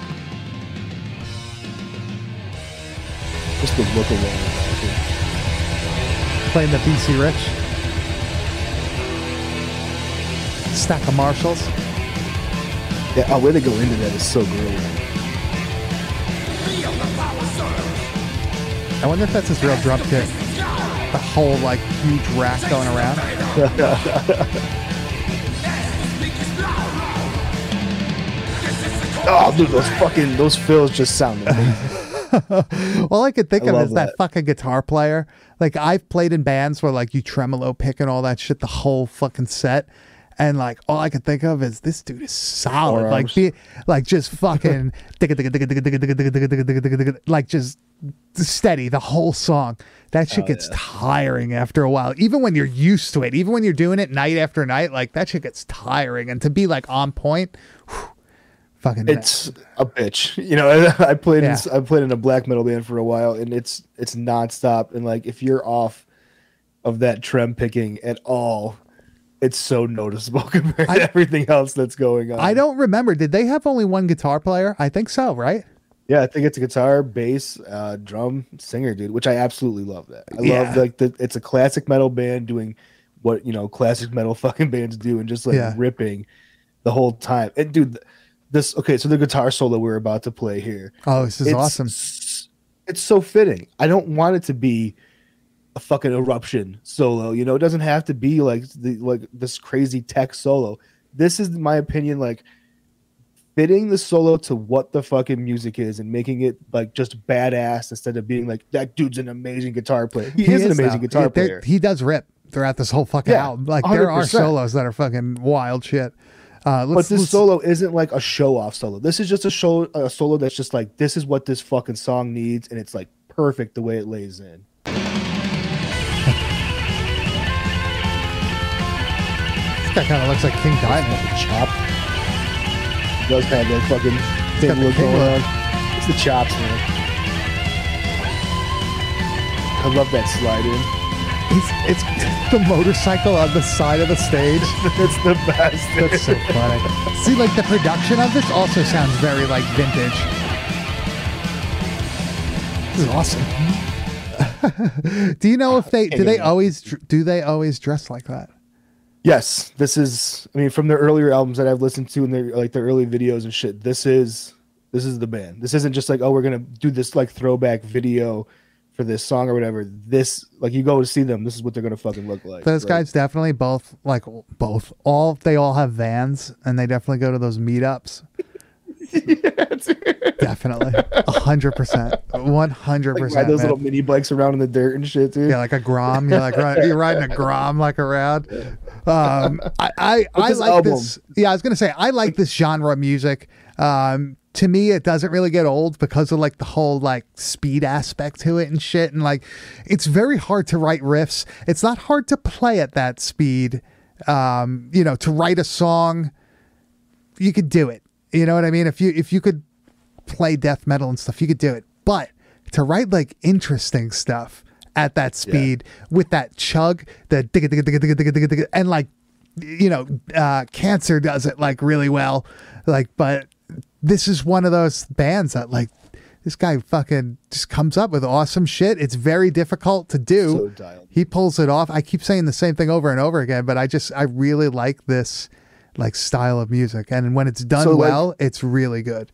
just the look alone. Playing the BC Rich. Stack of Marshalls. Yeah, oh, way to go into that is so great. I wonder if that's his real drum kit. The whole like huge rack going around. Oh, dude, those fucking those fills just sound amazing. All I could think I of is that. that. fucking guitar player. Like I've played in bands where like you tremolo pick and all that shit the whole fucking set. And like all I could think of is this dude is solid. Like Forearms. be like just fucking like just steady the whole song. That shit gets tiring after a while. Even when you're used to it, even when you're doing it night after night, like that shit gets tiring. And to be like on point, whew, fucking it's a bitch. You know, I played Yeah. in I played in a black metal band for a while, and it's it's nonstop. And like, if you're off of that trem picking at all, it's so noticeable compared I- to everything else that's going on. I don't remember. Did they have only one guitar player? I think so, right? Yeah, I think it's a guitar, bass, uh, drum, singer, dude. Which I absolutely love. That I Yeah. love like the it's a classic metal band doing what you know classic metal fucking bands do, and just like Yeah. ripping the whole time. And dude, this okay. So the guitar solo we're about to play here. Oh, this is it's, awesome. It's so fitting. I don't want it to be a fucking eruption solo. You know, it doesn't have to be like the like this crazy tech solo. This is my opinion like fitting the solo to what the fucking music is and making it like just badass instead of being like that dude's an amazing guitar player. He, is, an amazing now. guitar He- player. He does rip throughout this whole fucking Yeah, album. Like there are solos that are fucking wild shit. Uh, But this solo isn't like a show off solo. This is just a show a solo that's just like this is what this fucking song needs and it's like perfect the way it lays in. Guy kind of looks like King Diamond. Fucking chop. He does have that fucking thing look going on. It's the chops, man. I love that slide in. It's, it's the motorcycle on the side of the stage. It's the best. That's so funny. See, like the production of this also sounds very like vintage. This is awesome. do you know if they do they always do they always dress like that? Yes, this is. I mean, from their earlier albums that I've listened to and their like their early videos and shit. This is this is the band. This isn't just like oh we're gonna do this like throwback video for this song or whatever. This like you go to see them. This is what they're gonna fucking look like. Those Like, guys definitely both like both all they all have vans and they definitely go to those meetups. definitely, a hundred percent, one hundred like ride percent. those little mini bikes around in the dirt and shit, dude. Yeah, like a Grom. You're like you're riding a Grom like around. Um, I I, I this like album- this. Yeah, I was gonna say I like this genre of music. Um, to me, it doesn't really get old because of like the whole like speed aspect to it and shit. And like, it's very hard to write riffs. It's not hard to play at that speed. Um, you know, to write a song, you could do it. You know what I mean? If you if you could play death metal and stuff, you could do it. But to write like interesting stuff at that speed with that chug, the digga digga digga digga digga digga digga, and like you know, uh, Cancer does it like really well. Like, but this is one of those bands that like this guy fucking just comes up with awesome shit. It's very difficult to do. So he pulls it off. I keep saying the same thing over and over again, but I just I really like this like style of music, and when it's done So, like- well, it's really good.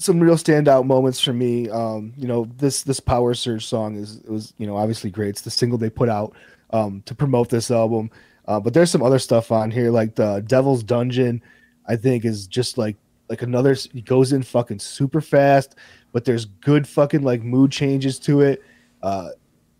some real standout moments for me. Um, you know, this this Power Surge song is it was you know obviously great. It's the single they put out um, to promote this album. Uh, but there's some other stuff on here like the Devil's Dungeon. I think is just like like another. He goes in fucking super fast, but there's good fucking like mood changes to it. Uh,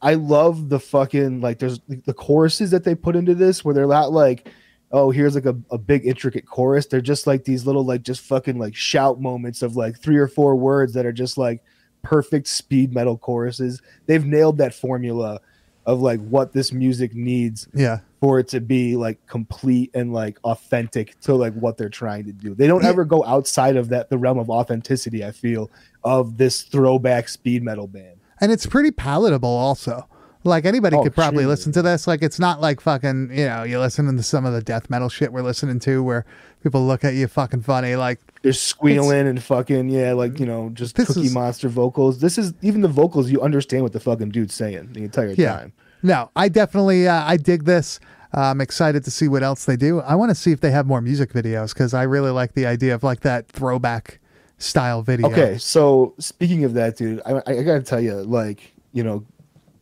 I love the fucking like there's the choruses that they put into this where they're not like oh here's like a, a big intricate chorus. They're just like these little like just fucking like shout moments of like three or four words that are just like perfect speed metal choruses. They've nailed that formula of like what this music needs Yeah. for it to be like complete and like authentic to like what they're trying to do. They don't Yeah. ever go outside of that the realm of authenticity i feel of this throwback speed metal band. And it's pretty palatable also like anybody Oh, could probably extremely. listen to this like it's not like fucking you know you're listening to some of the death metal shit we're listening to where people look at you fucking funny like they're squealing and fucking yeah, like you know, just cookie is- monster vocals. This is even the vocals. You understand what the fucking dude's saying the entire yeah time. no i definitely uh, i dig this i'm excited to see what else they do i want to see if they have more music videos because i really like the idea of like that throwback style video Okay, so speaking of that, dude, I, I gotta tell you, like you know,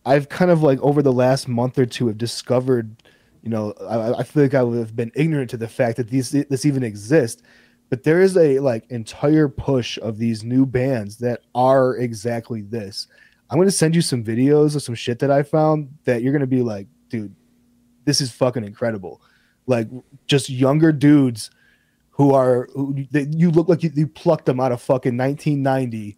I've kind of like over the last month or two have discovered, you know, I, I feel like I would have been ignorant to the fact that these this even exists. But there is a like entire push of these new bands that are exactly this. I'm gonna send you some videos of some shit that I found that you're gonna be like, dude, this is fucking incredible. Like just younger dudes who are who they, you look like you, you plucked them out of fucking 1990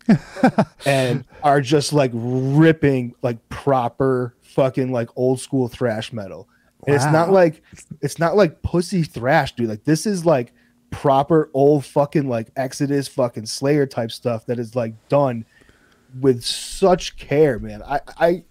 and are just like ripping like proper fucking like old school thrash metal. And it's not like it's not like pussy thrash, dude. Like this is like proper old fucking like Exodus fucking Slayer type stuff that is like done with such care, man. I I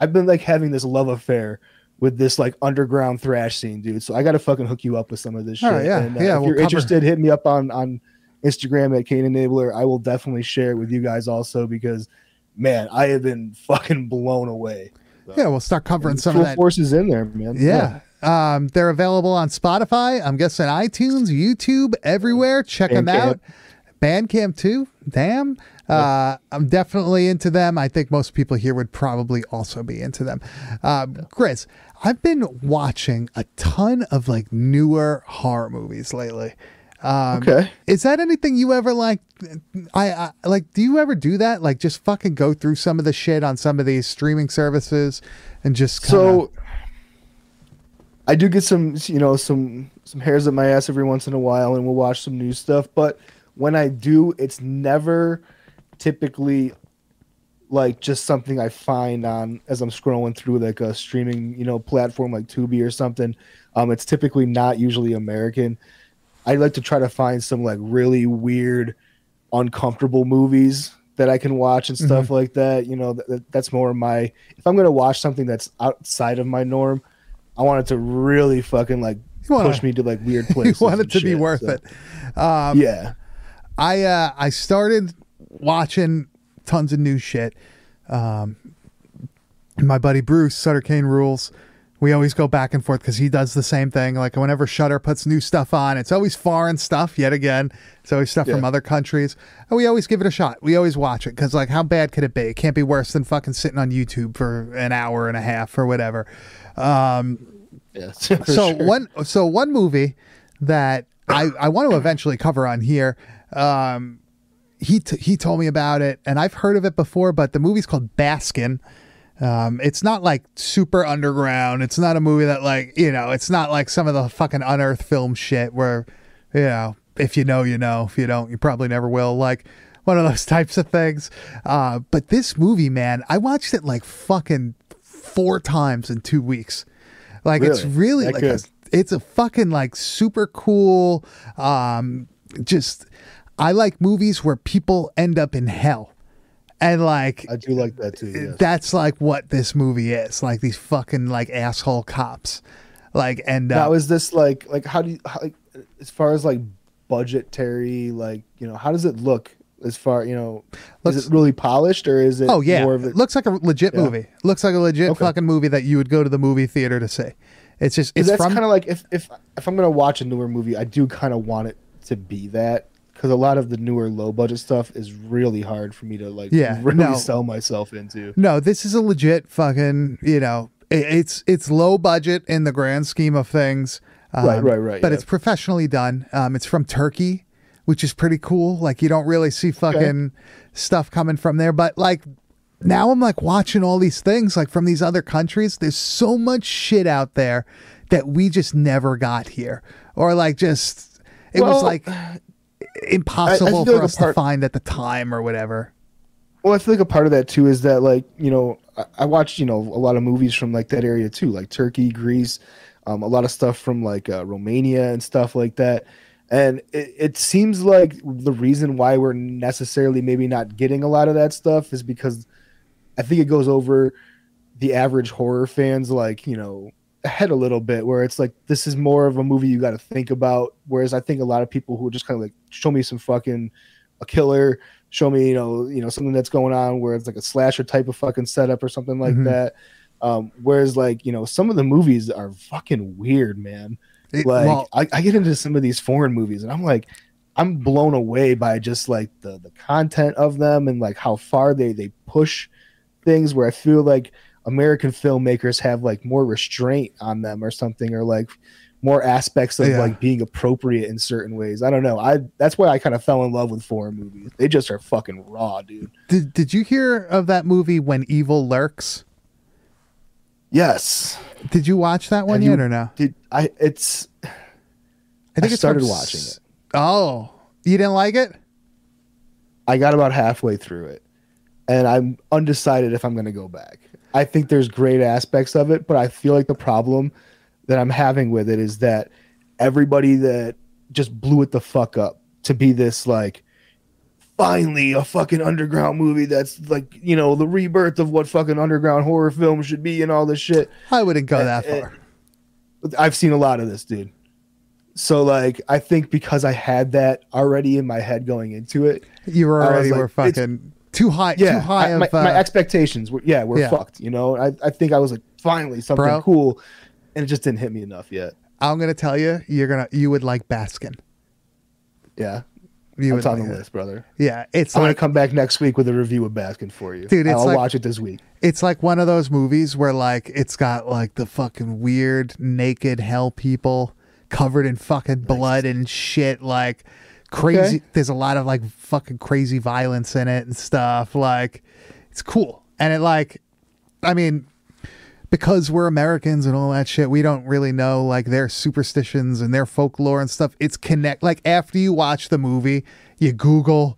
I've been like having this love affair with this like underground thrash scene, dude. So I got to fucking hook you up with some of this shit. Right, yeah, and, uh, yeah, If we'll you're cover- interested, hit me up on on Instagram at Kane Enabler. I will definitely share it with you guys also because, man, I have been fucking blown away. yeah we'll start covering some of that Forces in there, man. Yeah. Um, they're available on Spotify. I'm guessing iTunes, YouTube, everywhere. Check them out. Bandcamp too. Damn. Uh, I'm definitely into them. I think most people here would probably also be into them. Um, Chris, I've been watching a ton of like newer horror movies lately. Um, Okay. Is that anything you ever like? I, I like. Do you ever do that? Like, just fucking go through some of the shit on some of these streaming services and just kinda, So I do get some, you know, some some hairs up my ass every once in a while, and we'll watch some new stuff. But when I do, it's never typically like just something I find on as I'm scrolling through like a streaming, you know, platform like Tubi or something. Um, it's typically not usually American. I like to try to find some like really weird, uncomfortable movies that I can watch and stuff like that. You know, that, that's more my. If I'm gonna watch something that's outside of my norm, I want it to really fucking like wanna- push me to like weird you places. want it to be worth so- it. Um, yeah. I uh, I started watching tons of new shit. Um, my buddy Bruce Sutter Kane rules. We always go back and forth because he does the same thing. Like whenever Shutter puts new stuff on, it's always foreign stuff. Yet again, it's always stuff from other countries, and we always give it a shot. We always watch it because, like, how bad could it be? It can't be worse than fucking sitting on YouTube for an hour and a half or whatever. Um, Yeah. so one so one movie that I, I want to eventually cover on here um he t- he told me about it and I've heard of it before but the movie's called Baskin. Um it's not like super underground. It's not a movie that like you know it's not like some of the fucking unearthed film shit where you know if you know you know. If you don't you probably never will. Like one of those types of things. Uh but this movie man I watched it like fucking four times in 2 weeks. Like it's Really? really That like a, it's a fucking like super cool um just I like movies where people end up in hell. And like I do like that too. Yes. that's like what this movie is. Like these fucking like asshole cops. Like and Now uh, is this like like how do you how, like as far as like budgetary like you know how does it look as far you know Looks- is it really polished or is it oh yeah, more of a, it looks like a legit Yeah. movie. Looks like a legit Okay. fucking movie that you would go to the movie theater to see. It's just it's that's kind of like if if if I'm gonna watch a newer movie I do kind of want it to be that because a lot of the newer low budget stuff is really hard for me to like Yeah, really no. sell myself into. No, this is a legit fucking, you know, it, it's it's low budget in the grand scheme of things. Um, Right, right, right, But yeah. it's professionally done. Um, it's from Turkey, which is pretty cool. Like you don't really see fucking stuff coming from there, but like now I'm like watching all these things like from these other countries. There's so much shit out there that we just never got here, or like just it was like impossible I, feel for like us to part- find at the time or whatever. Well, I feel like a part of that too is that like you know I, I watched you know a lot of movies from like that area too, like Turkey, Greece, um, a lot of stuff from like uh, Romania and stuff like that. And it, it seems like the reason why we're necessarily maybe not getting a lot of that stuff is because I think it goes over the average horror fans like you know head a little bit where it's like this is more of a movie you got to think about. Whereas i think a lot of people who just kind of like show me some fucking a killer show me you know you know something that's going on where it's like a slasher type of fucking setup or something like Mhm. that. Um whereas like you know some of the movies are fucking weird man. It- like well- I, I get into some of these foreign movies and i'm like i'm blown away by just like the the content of them and like how far they they push things where i feel like american filmmakers have like more restraint on them or something or like more aspects of Yeah. like being appropriate in certain ways i don't know i that's why i kind of fell in love with foreign movies they just are fucking raw dude Did Did you hear of that movie When Evil Lurks? yes Did you watch that one Have yet you- or no? did i it's I think I started from watching it. Oh, you didn't like it? I got about halfway through it, and I'm undecided if I'm going to go back. I think there's great aspects of it, but I feel like the problem that I'm having with it is that everybody that just blew it the fuck up to be this like finally a fucking underground movie that's like you know the rebirth of what fucking underground horror film should be and all this shit. I wouldn't go Uh, that far. I've seen a lot of this, dude. So like I think because I had that already in my head going into it, You were already like, were fucking too high. yeah, too high I- of my, uh, my expectations were yeah, we're yeah. fucked. You know, I, I think I was like finally something Bro. cool, and it just didn't hit me enough yet. I'm gonna tell you, you're gonna you would like Baskin. Yeah, You it's on the list, brother. Yeah, it's I'm like gonna come back next week with a review of Baskin for you, Dude, it's I'll like- watch it this week. it's like one of those movies where like it's got like the fucking weird naked hell people covered in fucking blood and shit like crazy Okay. there's a lot of like fucking crazy violence in it and stuff like it's cool and it like i mean because we're americans and all that shit we don't really know like their superstitions and their folklore and stuff it's connect like after you watch the movie you google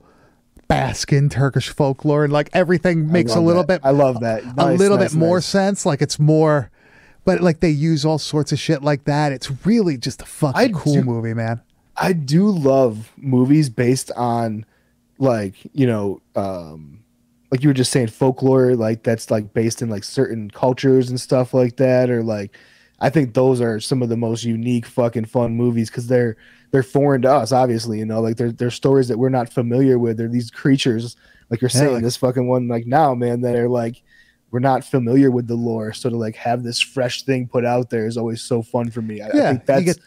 baskin turkish folklore and like everything makes a little that. bit I love that. a little nice, bit more sense. Like it's more, but like they use all sorts of shit like that. It's really just a fucking I cool do- movie, man. I do love movies based on like you know um like you were just saying folklore like that's like based in like certain cultures and stuff like that or like I think those are some of the most unique fucking fun movies because they're they're foreign to us obviously you know like they're they're stories that we're not familiar with. They're these creatures like you're Yeah, saying like- this fucking one like now man that are like we're not familiar with the lore. So to like have this fresh thing put out there is always so fun for me. I, I Yeah, think that's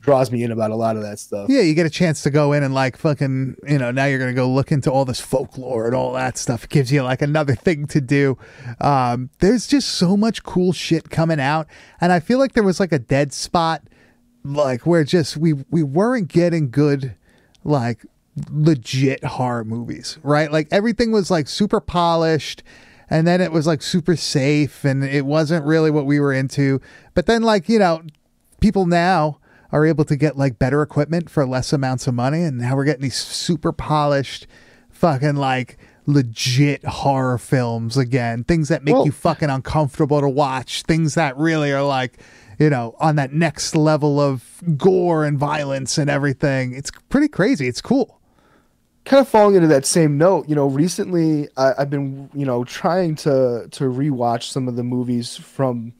draws me in about a lot of that stuff Yeah, you get a chance to go in and like fucking, you know, now you're gonna go look into all this folklore and all that stuff. It gives you like another thing to do. Um, there's just so much cool shit coming out, and I feel like there was like a dead spot, like where just we we weren't getting good, like legit horror movies, right? Like everything was like super polished. And then it was like super safe and it wasn't really what we were into. But then, like, you know, people now are able to get like better equipment for less amounts of money and now we're getting these super polished fucking like legit horror films again. Things that make Well- you fucking uncomfortable to watch. Things that really are like you know on that next level of gore and violence and everything. It's pretty crazy. It's cool. Kind of falling into that same note, you know, recently I, I've been, you know, trying to to rewatch some of the movies from,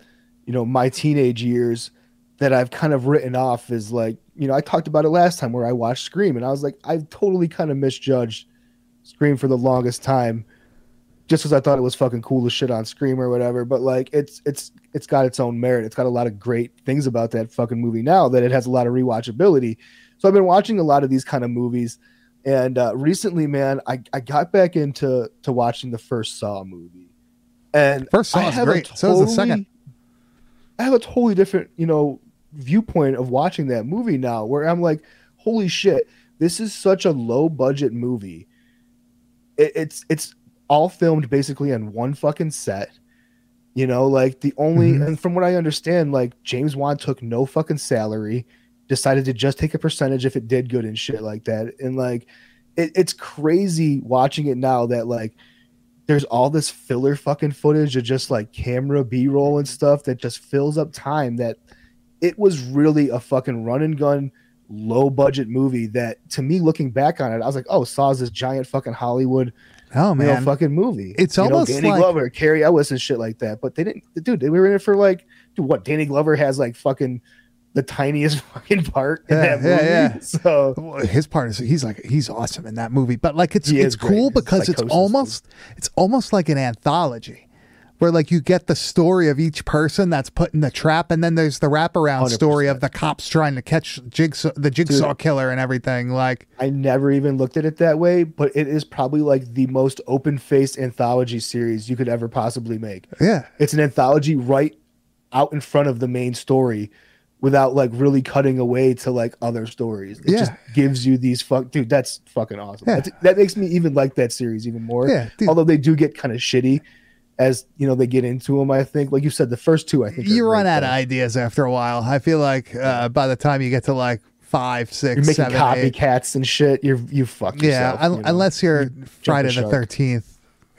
you know, my teenage years that I've kind of written off is like, you know, I talked about it last time where I watched Scream and I was like, I've totally kind of misjudged Scream for the longest time just because I thought it was fucking cool to shit on Scream or whatever. But like it's it's it's got its own merit. It's got a lot of great things about that fucking movie now that it has a lot of rewatchability. So I've been watching a lot of these kind of movies. And uh, recently, man, I, I got back into to watching the first Saw movie. And First Saw is great. So is the second. I have a totally different, you know, viewpoint of watching that movie now where I'm like, holy shit, this is such a low budget movie. It, it's it's all filmed basically on one fucking set. You know, like the only Mhm. and from what I understand, like James Wan took no fucking salary, decided to just take a percentage if it did good and shit like that. And like it, it's crazy watching it now that like there's all this filler fucking footage of just like camera b-roll and stuff that just fills up time that it was really a fucking run and gun low budget movie that to me looking back on it i was like oh saw's this giant fucking hollywood Oh you know, man, fucking movie It's You know, almost danny like- glover cary elwes and shit like that but they didn't dude they were in it for like dude what danny glover has like fucking the tiniest fucking part in Yeah, that movie yeah, yeah. so Well, his part is he's like he's awesome in that movie but like it's it's great. cool because it's psychosis almost it's almost like an anthology where like you get the story of each person that's put in the trap and then there's the wraparound story of the cops trying to catch jigsaw the jigsaw killer and everything like I never even looked at it that way, but it is probably like the most open faced anthology series you could ever possibly make. yeah It's an anthology right out in front of the main story without like really cutting away to like other stories. It just Yeah. gives you these fuck dude, that's fucking awesome. Yeah. That's, that makes me even like that series even more. Yeah, dude. Although they do get kind of shitty as you know they get into them, I think. Like you said, the first two I think you run out of ideas after a while i feel like uh, by the time you get to like five six, You're making seven eight copycats and shit. You're you fucked yeah yourself. un- you know? unless you're You jump friday the 13th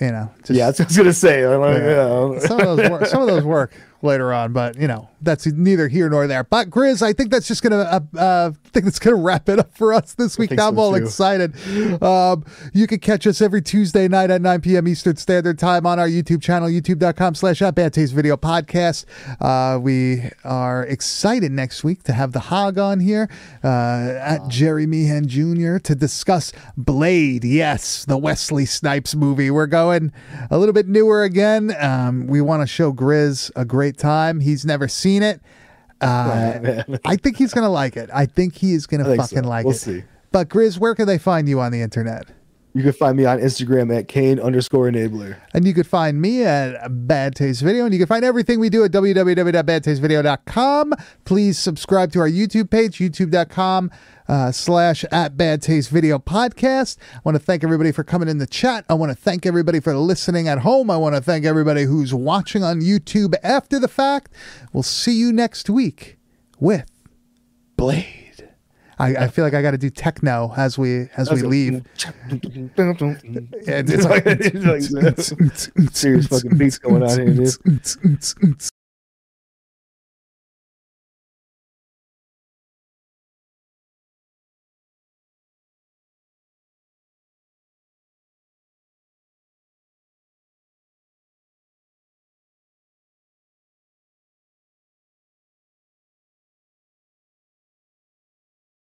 you know just yeah, that's what I was gonna say. Like, Yeah. yeah. some of those work, some of those work later on, but you know that's neither here nor there. But Grizz, I think that's just gonna uh, uh, I think that's gonna wrap it up for us this week. Now I'm all too. excited. Um, you can catch us every Tuesday night at 9 p.m. Eastern Standard Time on our YouTube channel, youtube.com/slash Bad Taste Video Podcast. Uh, we are excited next week to have the Hog on here uh, at Jerry Meehan Jr. to discuss Blade. Yes, the Wesley Snipes movie. We're going a little bit newer again. Um, we want to show Grizz a great time. He's never seen it. Uh. I think he's gonna like it. I think he is gonna fucking so. like We'll it. see. But Grizz, where can they find you on the internet? You can find me on Instagram at Kane underscore enabler. And you can find me at Bad Taste Video, and you can find everything we do at www.badtastevideo.com. Please subscribe to our YouTube page, youtube.com uh, slash at Bad Taste Video Podcast. I want to thank everybody for coming in the chat. I want to thank everybody for listening at home. I want to thank everybody who's watching on YouTube after the fact. We'll see you next week with Blade. I, I feel like I got to do techno as we as we leave. Yeah, it's It's like, it's like serious fucking beats going on here, dude.